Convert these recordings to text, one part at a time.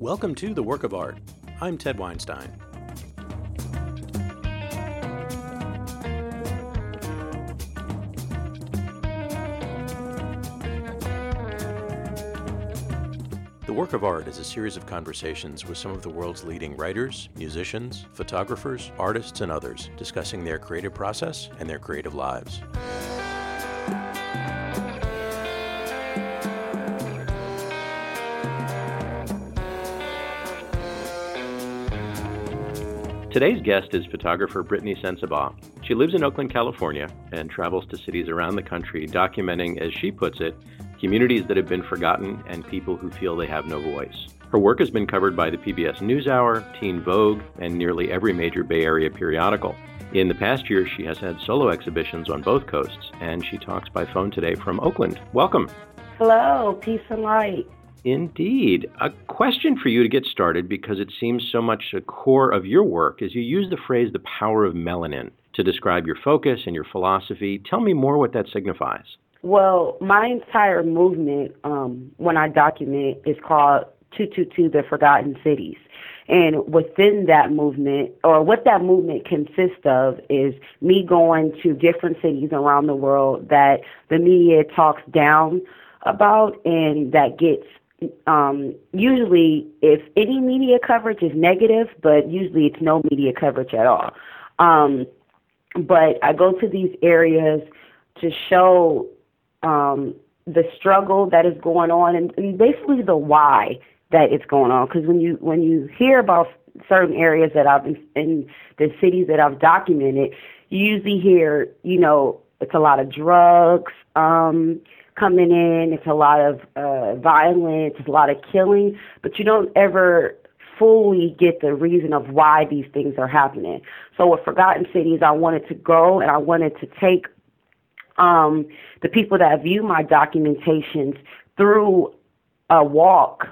Welcome to The Work of Art. I'm Ted Weinstein. The Work of Art is a series of conversations with some of the world's leading writers, musicians, photographers, artists, and others discussing their creative process and their creative lives. Today's guest is photographer Brittani Sensabaugh. She lives in Oakland, California, and travels to cities around the country documenting, as she puts it, communities that have been forgotten and people who feel they have no voice. Her work has been covered by the PBS NewsHour, Teen Vogue, and nearly every major Bay Area periodical. In the past year, she has had solo exhibitions on both coasts, and she talks by phone today from Oakland. Welcome. Hello, peace and light. Indeed. A question for you to get started because it seems so much a core of your work is you use the phrase the power of melanin to describe your focus and your philosophy. Tell me more what that signifies. Well, my entire movement, um, when I document, is called 222 The Forgotten Cities. And within that movement, or what that movement consists of, is me going to different cities around the world that the media talks down about and that gets um, usually if any media coverage is negative, but usually it's no media coverage at all. Um, but I go to these areas to show um, the struggle that is going on and, and basically the why that it's going on. Because when you when you hear about certain areas that I've been in the cities that I've documented, you usually hear you know it's a lot of drugs. Um, coming in. It's a lot of uh, violence. It's a lot of killing, but you don't ever fully get the reason of why these things are happening. So with Forgotten Cities, I wanted to go and I wanted to take um, the people that view my documentations through a walk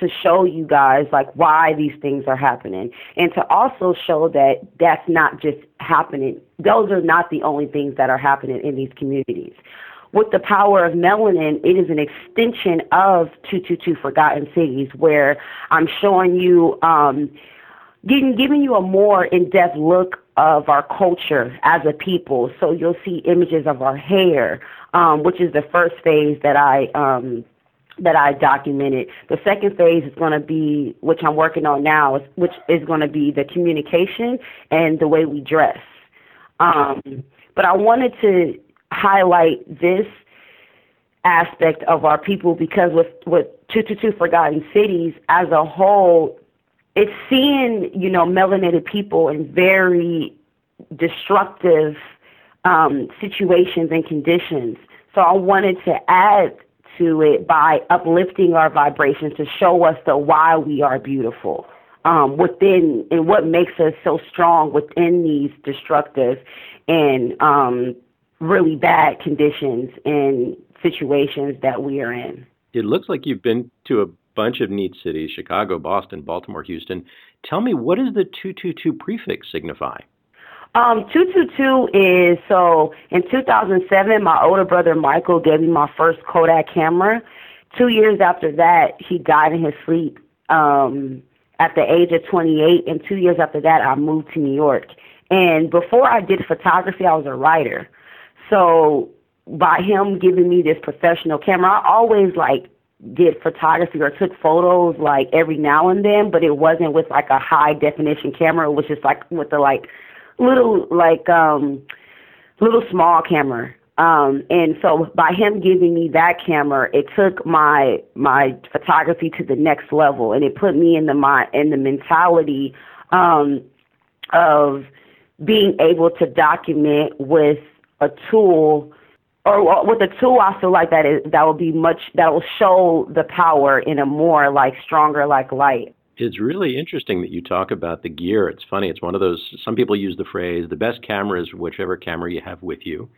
to show you guys like why these things are happening and to also show that that's not just happening those are not the only things that are happening in these communities with the power of melanin, it is an extension of 222 Forgotten Cities, where I'm showing you, um, giving, giving you a more in-depth look of our culture as a people. So you'll see images of our hair, um, which is the first phase that I um, that I documented. The second phase is going to be, which I'm working on now, which is going to be the communication and the way we dress. Um, but I wanted to highlight this aspect of our people because with with 222 Forgotten Cities as a whole, it's seeing you know melanated people in very destructive um, situations and conditions. So I wanted to add to it by uplifting our vibrations to show us the why we are beautiful um, within and what makes us so strong within these destructive and um, really bad conditions and situations that we are in. It looks like you've been to a bunch of neat cities Chicago, Boston, Baltimore, Houston. Tell me, what does the 222 prefix signify? Um, 222 is so in 2007, my older brother Michael gave me my first Kodak camera. Two years after that, he died in his sleep um, at the age of 28. And two years after that, I moved to New York. And before I did photography, I was a writer. So by him giving me this professional camera, I always like did photography or took photos like every now and then, but it wasn't with like a high definition camera. It was just like with the like little like um little small camera. Um and so by him giving me that camera, it took my my photography to the next level and it put me in the my in the mentality um of being able to document with a tool or with a tool I feel like that is that will be much that will show the power in a more like stronger like light. It's really interesting that you talk about the gear. It's funny. It's one of those. Some people use the phrase "the best camera is whichever camera you have with you,"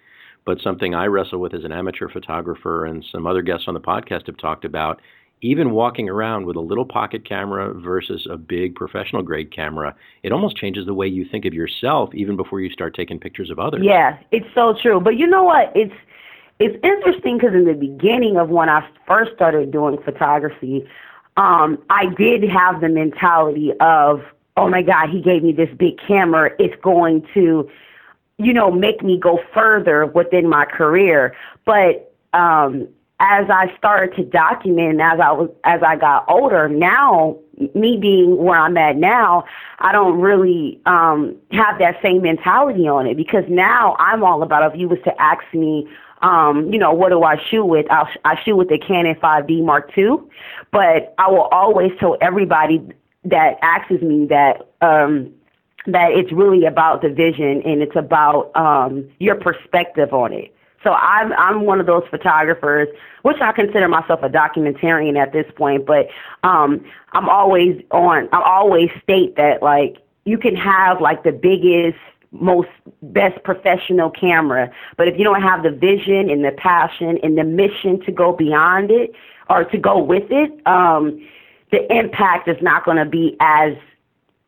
but something I wrestle with as an amateur photographer, and some other guests on the podcast have talked about even walking around with a little pocket camera versus a big professional grade camera, it almost changes the way you think of yourself even before you start taking pictures of others. Yeah, it's so true. But you know what? It's it's interesting because in the beginning of when I first started doing photography, um, I did have the mentality of, oh my God, he gave me this big camera. It's going to, you know, make me go further within my career. But um, as I started to document, as I was, as I got older, now me being where I'm at now, I don't really um, have that same mentality on it because now I'm all about. If you was to ask me um, you know, what do I shoot with? I'll, I shoot with the Canon 5D Mark II, but I will always tell everybody that asks me that um, that it's really about the vision and it's about um, your perspective on it. So I'm I'm one of those photographers, which I consider myself a documentarian at this point. But um, I'm always on. I always state that like you can have like the biggest most best professional camera. But if you don't have the vision and the passion and the mission to go beyond it or to go with it, um, the impact is not going to be as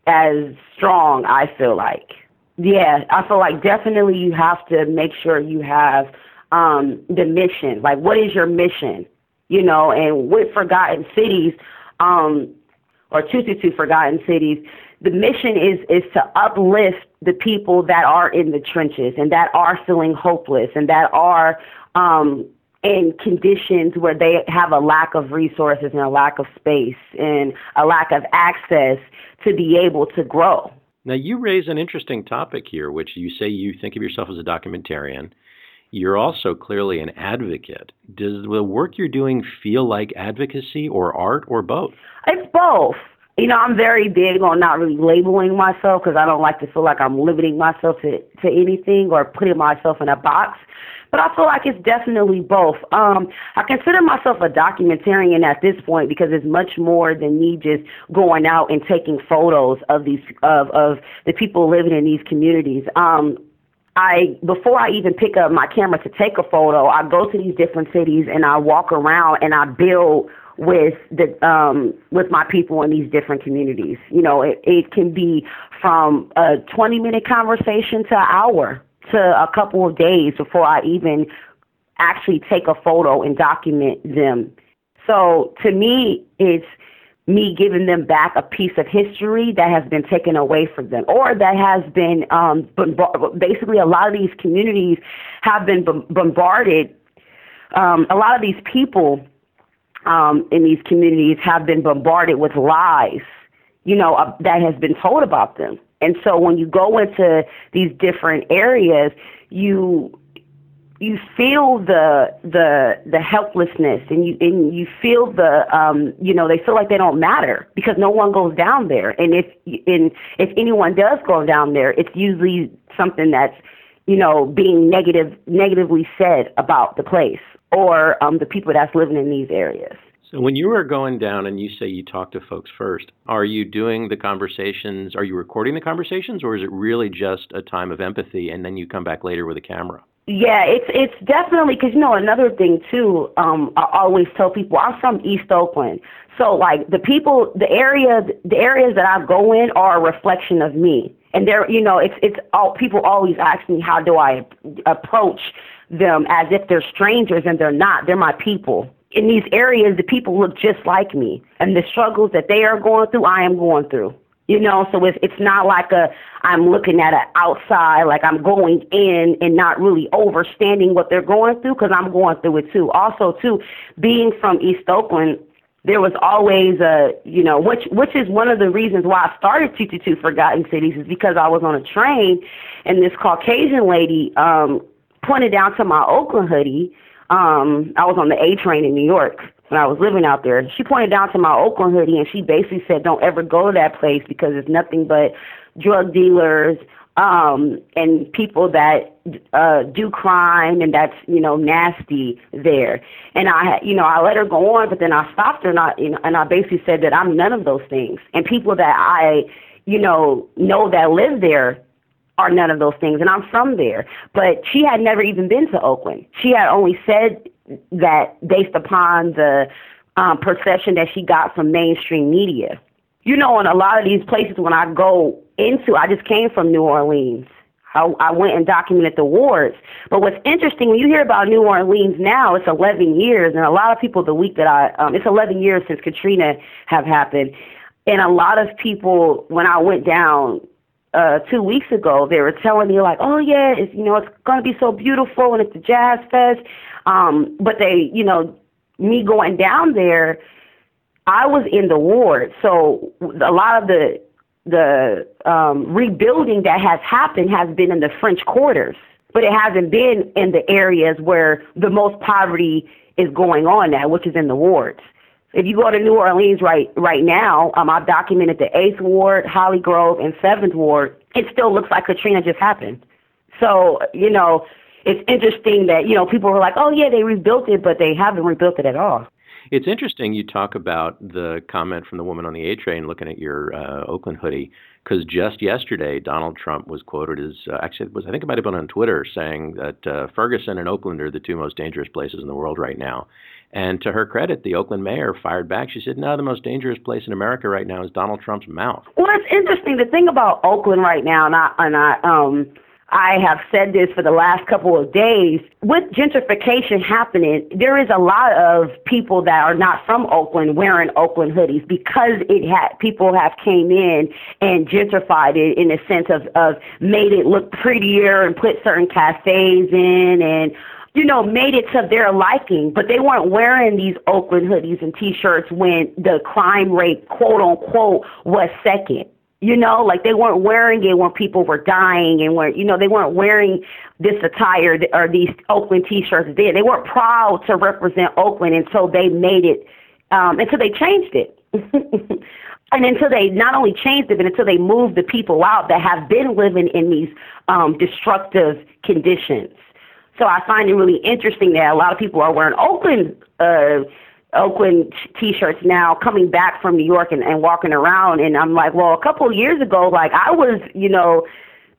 as strong. I feel like, yeah, I feel like definitely you have to make sure you have um, the mission. Like, what is your mission? You know, and with Forgotten Cities, um, or 222 Forgotten Cities, the mission is is to uplift the people that are in the trenches and that are feeling hopeless and that are um, in conditions where they have a lack of resources and a lack of space and a lack of access to be able to grow. Now, you raise an interesting topic here, which you say you think of yourself as a documentarian. You're also clearly an advocate. Does the work you're doing feel like advocacy or art or both? It's both you know, I'm very big on not really labeling myself because I don't like to feel like I'm limiting myself to, to anything or putting myself in a box. But I feel like it's definitely both. Um, I consider myself a documentarian at this point because it's much more than me just going out and taking photos of these of of the people living in these communities. Um, I before I even pick up my camera to take a photo, I go to these different cities and I walk around and I build with the um, with my people in these different communities. You know, it, it can be from a 20 minute conversation to an hour to a couple of days before I even actually take a photo and document them. So to me, it's me giving them back a piece of history that has been taken away from them or that has been um, basically a lot of these communities have been bombarded. Um, a lot of these people um, in these communities have been bombarded with lies, you know, uh, that has been told about them. And so when you go into these different areas, you you feel the the the helplessness and you and you feel the um you know they feel like they don't matter because no one goes down there and if and if anyone does go down there it's usually something that's you know being negative negatively said about the place or um, the people that's living in these areas. So when you are going down and you say you talk to folks first, are you doing the conversations, are you recording the conversations or is it really just a time of empathy and then you come back later with a camera? Yeah, it's it's definitely because you know another thing too. Um, I always tell people I'm from East Oakland, so like the people, the area, the areas that I go in are a reflection of me. And there, you know, it's it's all people always ask me how do I approach them as if they're strangers and they're not. They're my people. In these areas, the people look just like me, and the struggles that they are going through, I am going through. You know, so it's it's not like a I'm looking at it outside, like I'm going in and not really understanding what they're going through because I'm going through it too. Also, too, being from East Oakland, there was always a you know which which is one of the reasons why I started 222 Forgotten Cities is because I was on a train and this Caucasian lady um pointed down to my Oakland hoodie. Um, I was on the A train in New York when I was living out there. She pointed down to my Oakland hoodie and she basically said, "Don't ever go to that place because it's nothing but drug dealers um, and people that uh, do crime and that's you know nasty there." And I, you know, I let her go on, but then I stopped her and I, you know, and I basically said that I'm none of those things. And people that I, you know, know that live there are none of those things. And I'm from there. But she had never even been to Oakland. She had only said that based upon the um, perception that she got from mainstream media. You know, in a lot of these places, when I go into, I just came from New Orleans. I, I went and documented the wards. But what's interesting when you hear about New Orleans now, it's 11 years, and a lot of people the week that I, um, it's 11 years since Katrina have happened, and a lot of people when I went down uh two weeks ago they were telling me like oh yeah it's you know it's to be so beautiful and it's a jazz fest um but they you know me going down there i was in the ward so a lot of the the um rebuilding that has happened has been in the french quarters but it hasn't been in the areas where the most poverty is going on now which is in the wards if you go to New Orleans right right now, um, I've documented the Eighth Ward, Holly Grove, and Seventh Ward. It still looks like Katrina just happened. So you know, it's interesting that you know people were like, "Oh yeah, they rebuilt it," but they haven't rebuilt it at all. It's interesting you talk about the comment from the woman on the A train looking at your uh, Oakland hoodie because just yesterday Donald Trump was quoted as uh, actually was I think it might have been on Twitter saying that uh, Ferguson and Oakland are the two most dangerous places in the world right now. And to her credit, the Oakland mayor fired back. She said, "No, the most dangerous place in America right now is Donald Trump's mouth." Well, it's interesting. The thing about Oakland right now, and I and I um I have said this for the last couple of days. With gentrification happening, there is a lot of people that are not from Oakland wearing Oakland hoodies because it had people have came in and gentrified it in a sense of of made it look prettier and put certain cafes in and you know, made it to their liking, but they weren't wearing these Oakland hoodies and t-shirts when the crime rate, quote unquote, was second. You know, like they weren't wearing it when people were dying and were, you know, they weren't wearing this attire or these Oakland t-shirts then. They weren't proud to represent Oakland until they made it, um, until they changed it. and until they not only changed it, but until they moved the people out that have been living in these um, destructive conditions. So I find it really interesting that a lot of people are wearing Oakland uh, Oakland t-shirts now coming back from New York and, and walking around and I'm like, well, a couple of years ago, like I was, you know,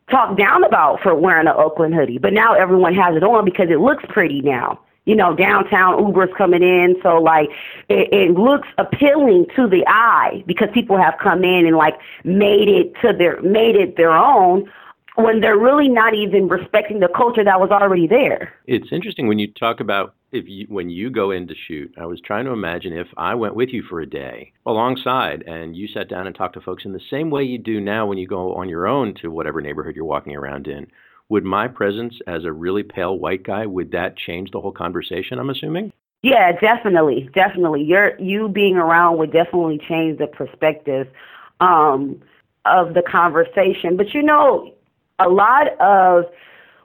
talked down about for wearing an Oakland hoodie, but now everyone has it on because it looks pretty now. You know, downtown Uber's coming in, so like it, it looks appealing to the eye because people have come in and like made it to their made it their own when they're really not even respecting the culture that was already there. It's interesting when you talk about if you, when you go in to shoot. I was trying to imagine if I went with you for a day alongside and you sat down and talked to folks in the same way you do now when you go on your own to whatever neighborhood you're walking around in. Would my presence as a really pale white guy would that change the whole conversation? I'm assuming. Yeah, definitely, definitely. Your you being around would definitely change the perspective um, of the conversation. But you know, a lot of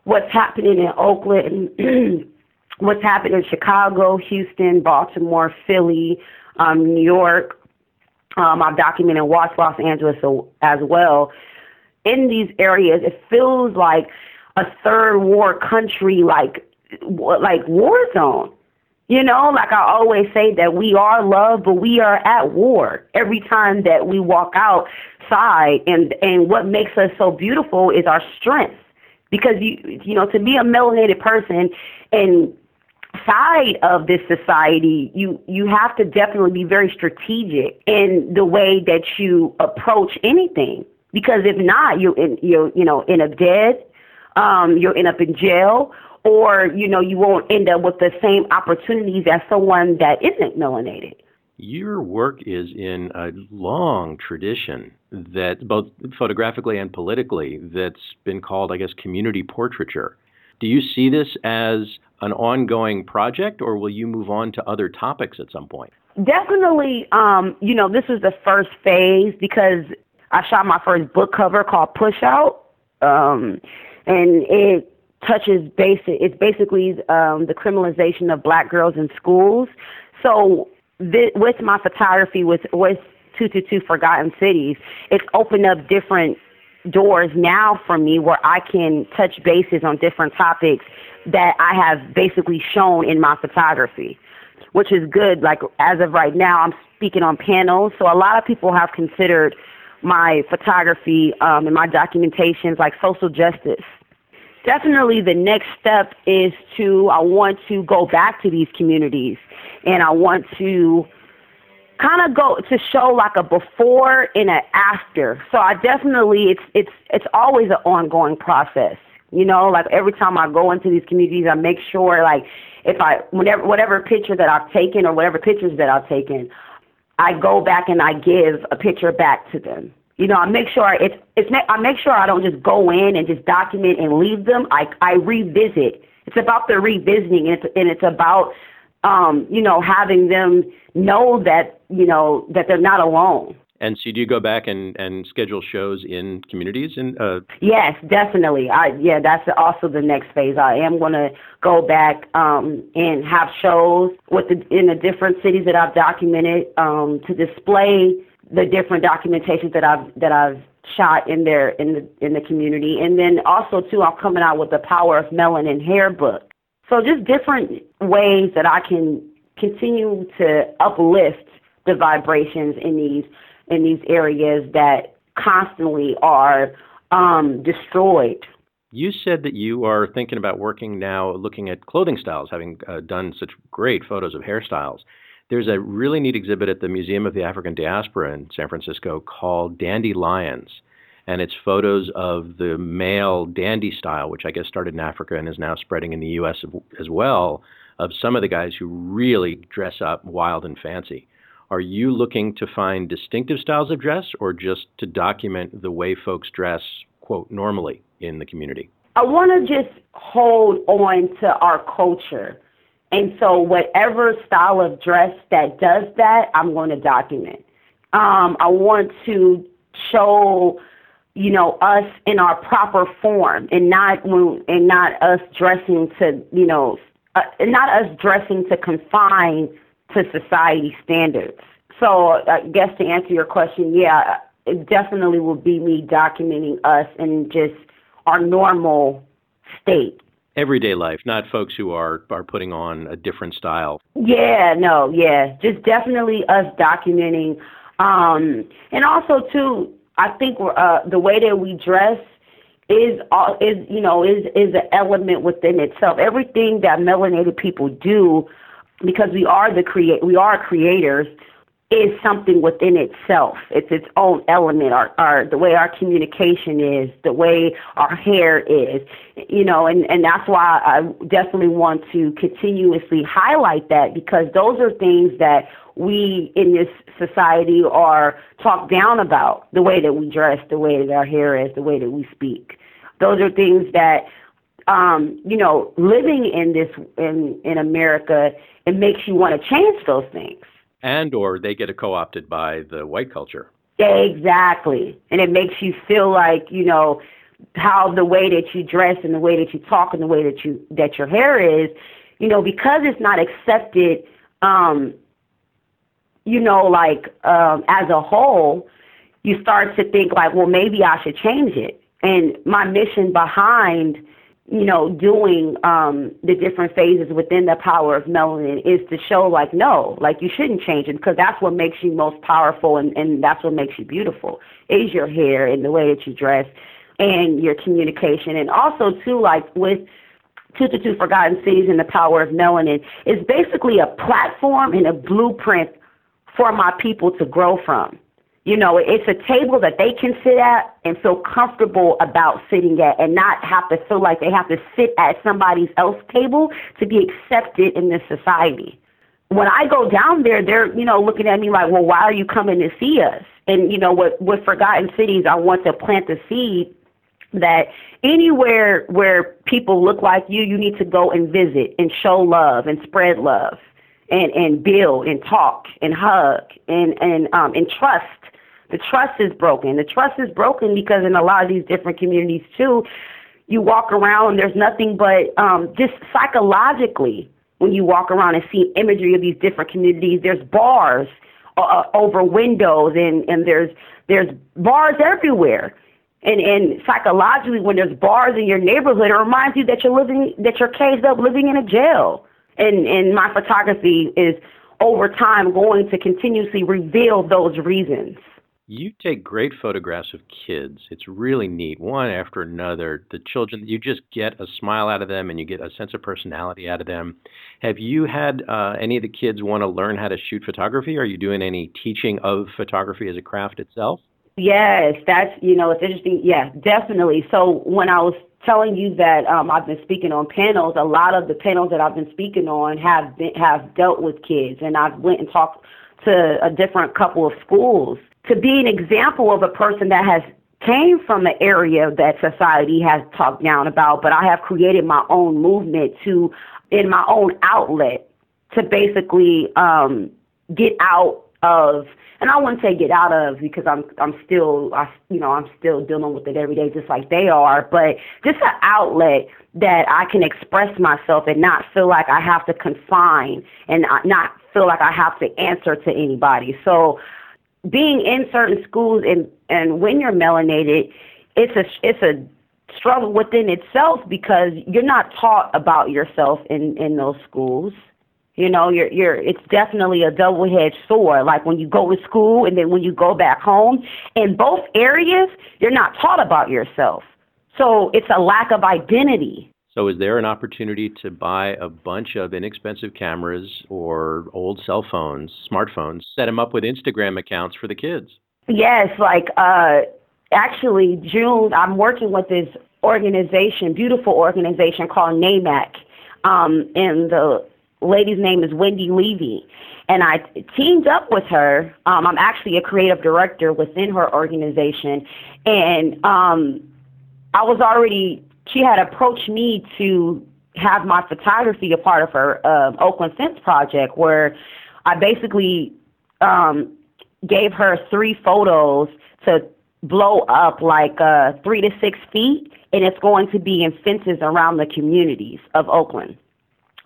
what's happening in Oakland, what's happened in Chicago, Houston, Baltimore, Philly, um, New York. Um, I've documented Watts Los Angeles as well. In these areas, it feels like a third war country, like like war zone. You know, like I always say that we are love, but we are at war every time that we walk outside. And and what makes us so beautiful is our strength. Because you you know, to be a melanated person and side of this society, you you have to definitely be very strategic in the way that you approach anything. Because if not, you in you you know end up dead, um, you'll end up in jail, or you know you won't end up with the same opportunities as someone that isn't melanated. Your work is in a long tradition that both photographically and politically that's been called, I guess, community portraiture. Do you see this as an ongoing project, or will you move on to other topics at some point? Definitely. Um, you know, this is the first phase because I shot my first book cover called Pushout, um, and it touches basic. It's basically um, the criminalization of black girls in schools. So th- with my photography, with with two two two Forgotten Cities, it's opened up different doors now for me where I can touch bases on different topics that I have basically shown in my photography, which is good. Like as of right now, I'm speaking on panels, so a lot of people have considered my photography um, and my documentations like social justice definitely the next step is to I want to go back to these communities and I want to kind of go to show like a before and an after. So I definitely it's it's it's always an ongoing process. You know, like every time I go into these communities, I make sure like if I whenever whatever picture that I've taken or whatever pictures that I've taken, I go back and I give a picture back to them. You know, I make sure it's it's I make sure I don't just go in and just document and leave them. I I revisit. It's about the revisiting, and it's and it's about um, you know having them know that you know that they're not alone. And so, do you go back and, and schedule shows in communities? And uh... yes, definitely. I yeah, that's also the next phase. I am going to go back um, and have shows with the, in the different cities that I've documented um, to display the different documentations that I've that I've shot in there in the in the community, and then also too, I'm coming out with the Power of Melanin Hair book. So just different ways that I can continue to uplift the vibrations in these in these areas that constantly are um, destroyed. You said that you are thinking about working now, looking at clothing styles, having uh, done such great photos of hairstyles. There's a really neat exhibit at the Museum of the African Diaspora in San Francisco called Dandy Lions. And it's photos of the male dandy style, which I guess started in Africa and is now spreading in the U.S. as well, of some of the guys who really dress up wild and fancy. Are you looking to find distinctive styles of dress or just to document the way folks dress, quote, normally in the community? I want to just hold on to our culture and so whatever style of dress that does that, I'm going to document. Um, I want to show, you know, us in our proper form and not and not us dressing to, you know, uh, not us dressing to confine to society standards. So I guess to answer your question, yeah, it definitely will be me documenting us in just our normal state everyday life, not folks who are are putting on a different style. Yeah, no, yeah, just definitely us documenting, um, and also too, I think uh, the way that we dress is uh, is you know is is an element within itself. Everything that melanated people do, because we are the create we are creators is something within itself. It's its own element. Our, our the way our communication is, the way our hair is, you know, and and that's why I definitely want to continuously highlight that because those are things that we in this society are talked down about. The way that we dress, the way that our hair is, the way that we speak. Those are things that um, you know, living in this in in America, it makes you want to change those things and or they get co-opted by the white culture. Exactly. And it makes you feel like, you know, how the way that you dress and the way that you talk and the way that you that your hair is, you know, because it's not accepted um you know, like um as a whole, you start to think like, well, maybe I should change it. And my mission behind you know, doing um, the different phases within the power of melanin is to show like, no, like you shouldn't change it because that's what makes you most powerful and, and that's what makes you beautiful is your hair and the way that you dress and your communication. And also too, like with Two to Two Forgotten Cities and the Power of Melanin, is basically a platform and a blueprint for my people to grow from. You know, it's a table that they can sit at and feel comfortable about sitting at and not have to feel like they have to sit at somebody else's table to be accepted in this society. When I go down there, they're, you know, looking at me like, well, why are you coming to see us? And, you know, with, with Forgotten Cities, I want to plant the seed that anywhere where people look like you, you need to go and visit and show love and spread love and, and build and talk and hug and, and, um, and trust the trust is broken. The trust is broken because in a lot of these different communities too, you walk around and there's nothing but um, just psychologically when you walk around and see imagery of these different communities, there's bars uh, uh, over windows and, and there's there's bars everywhere. And and psychologically when there's bars in your neighborhood, it reminds you that you're living that you're caged up living in a jail. And and my photography is over time going to continuously reveal those reasons. You take great photographs of kids. It's really neat, one after another. The children, you just get a smile out of them and you get a sense of personality out of them. Have you had uh, any of the kids want to learn how to shoot photography? Are you doing any teaching of photography as a craft itself? Yes, that's, you know, it's interesting. Yeah, definitely. So when I was telling you that um, I've been speaking on panels, a lot of the panels that I've been speaking on have been, have dealt with kids, and I've went and talked to a different couple of schools to be an example of a person that has came from an area that society has talked down about, but I have created my own movement to, in my own outlet, to basically um, get out of, and I wouldn't say get out of because I'm I'm still I you know I'm still dealing with it every day just like they are, but just an outlet that I can express myself and not feel like I have to confine and not feel like I have to answer to anybody. So being in certain schools and and when you're melanated, it's a it's a struggle within itself because you're not taught about yourself in in those schools. You know, you're you're it's definitely a double-edged sword. Like when you go to school and then when you go back home, in both areas, you're not taught about yourself. So it's a lack of identity. So, is there an opportunity to buy a bunch of inexpensive cameras or old cell phones, smartphones, set them up with Instagram accounts for the kids? Yes, like uh, actually, June, I'm working with this organization, beautiful organization called NAMAC, um, and the lady's name is Wendy Levy. And I teamed up with her. Um, I'm actually a creative director within her organization, and um, I was already she had approached me to have my photography a part of her uh, Oakland Fence project, where I basically um, gave her three photos to blow up like uh, three to six feet, and it's going to be in fences around the communities of Oakland.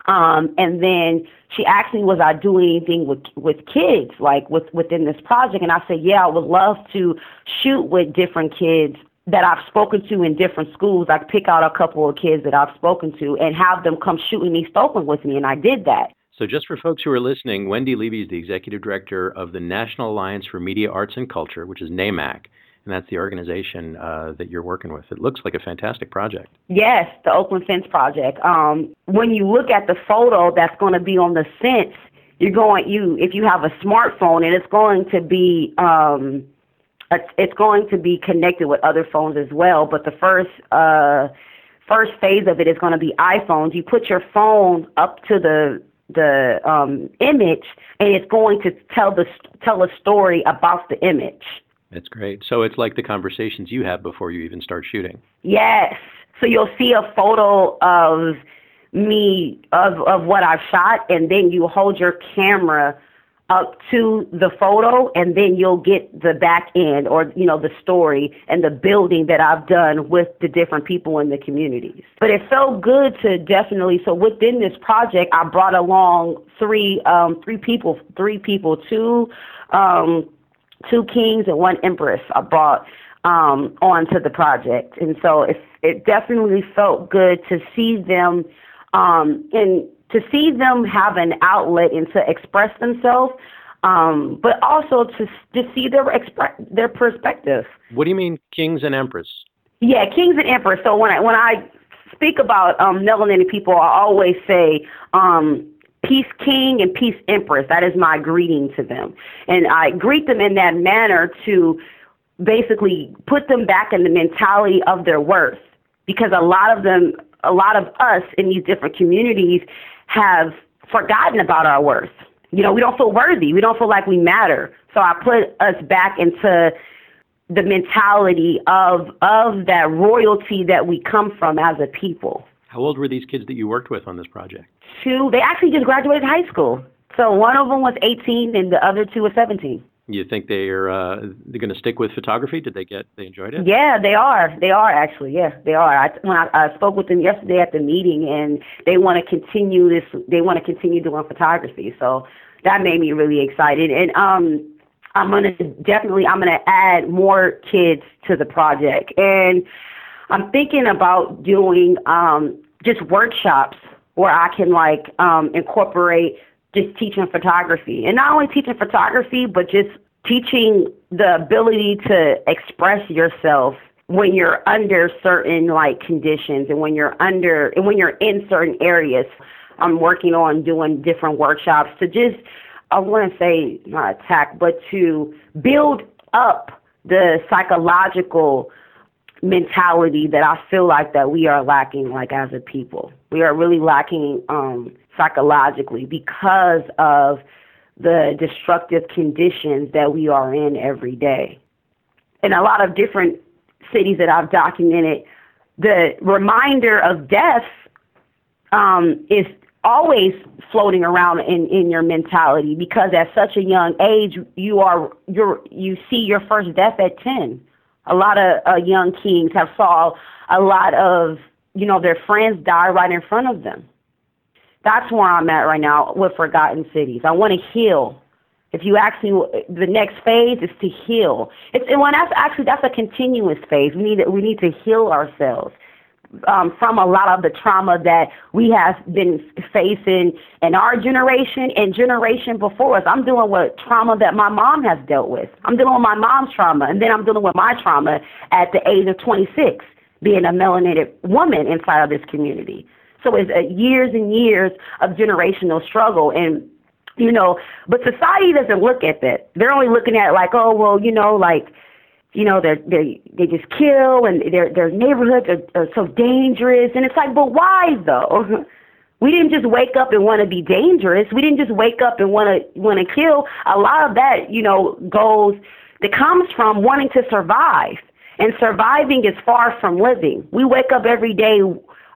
Um, and then she asked me, was I doing anything with with kids, like with within this project? And I said, yeah, I would love to shoot with different kids that I've spoken to in different schools. I pick out a couple of kids that I've spoken to and have them come shoot in East with me, and I did that. So, just for folks who are listening, Wendy Levy is the executive director of the National Alliance for Media Arts and Culture, which is NAMAC, and that's the organization uh, that you're working with. It looks like a fantastic project. Yes, the Oakland Fence Project. Um, when you look at the photo that's going to be on the Sense, you're going you if you have a smartphone, and it's going to be. Um, it's going to be connected with other phones as well. But the first uh, first phase of it is going to be iPhones. You put your phone up to the the um, image, and it's going to tell the tell a story about the image. That's great. So it's like the conversations you have before you even start shooting. Yes. So you'll see a photo of me of of what I've shot, and then you hold your camera up to the photo and then you'll get the back end or you know the story and the building that I've done with the different people in the communities. But it felt good to definitely so within this project I brought along three um three people three people two um two kings and one empress I brought um onto the project. And so it it definitely felt good to see them um in to see them have an outlet and to express themselves, um, but also to to see their expre- their perspective. What do you mean, kings and empress? Yeah, kings and empress. So when I when I speak about um, melanated people, I always say um, peace king and peace empress. That is my greeting to them, and I greet them in that manner to basically put them back in the mentality of their worth, because a lot of them a lot of us in these different communities have forgotten about our worth. You know, we don't feel worthy. We don't feel like we matter. So I put us back into the mentality of of that royalty that we come from as a people. How old were these kids that you worked with on this project? Two. They actually just graduated high school. So one of them was 18 and the other two were 17. You think they are uh, they're going to stick with photography? Did they get they enjoyed it? Yeah, they are. They are actually. Yeah, they are. I, when I, I spoke with them yesterday at the meeting, and they want to continue this. They want to continue doing photography. So that made me really excited. And um, I'm gonna definitely I'm gonna add more kids to the project, and I'm thinking about doing um, just workshops where I can like um, incorporate just teaching photography and not only teaching photography, but just teaching the ability to express yourself when you're under certain like conditions and when you're under and when you're in certain areas. I'm working on doing different workshops to just I want to say not attack, but to build up the psychological mentality that I feel like that we are lacking like as a people. We are really lacking um psychologically because of the destructive conditions that we are in every day. In a lot of different cities that I've documented, the reminder of death um, is always floating around in, in your mentality because at such a young age you are you're you see your first death at 10 a lot of uh, young kings have saw a lot of you know their friends die right in front of them that's where i'm at right now with forgotten cities i want to heal if you ask me, the next phase is to heal. It's and when that's actually that's a continuous phase. We need we need to heal ourselves um, from a lot of the trauma that we have been facing in our generation and generation before us. I'm dealing with trauma that my mom has dealt with. I'm dealing with my mom's trauma, and then I'm dealing with my trauma at the age of 26, being a melanated woman inside of this community. So it's uh, years and years of generational struggle and you know, but society doesn't look at that. They're only looking at like, oh well, you know, like, you know, they they they just kill and their their neighborhoods are, are so dangerous, and it's like, but why though? We didn't just wake up and want to be dangerous. We didn't just wake up and want to want to kill. A lot of that, you know, goes that comes from wanting to survive, and surviving is far from living. We wake up every day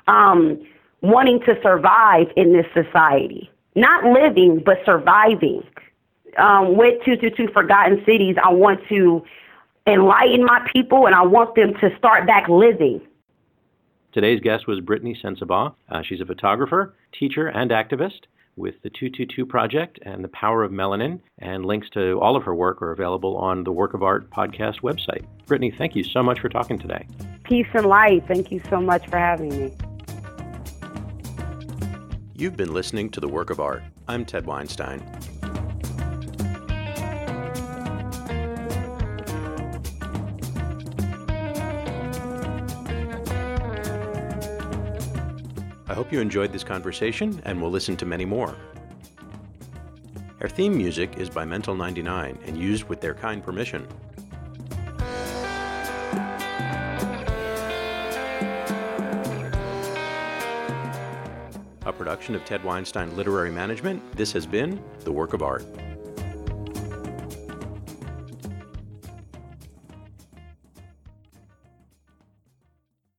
um, wanting to survive in this society not living, but surviving. Um, with 222 Forgotten Cities, I want to enlighten my people and I want them to start back living. Today's guest was Brittani Sensabaugh. Uh, she's a photographer, teacher, and activist with the 222 Project and the Power of Melanin, and links to all of her work are available on the Work of Art podcast website. Brittani, thank you so much for talking today. Peace and light. Thank you so much for having me. You've been listening to The Work of Art. I'm Ted Weinstein. Hope you enjoyed this conversation and will listen to many more. Our theme music is by Mental 99 and used with their kind permission. A production of Ted Weinstein Literary Management, this has been The Work of Art.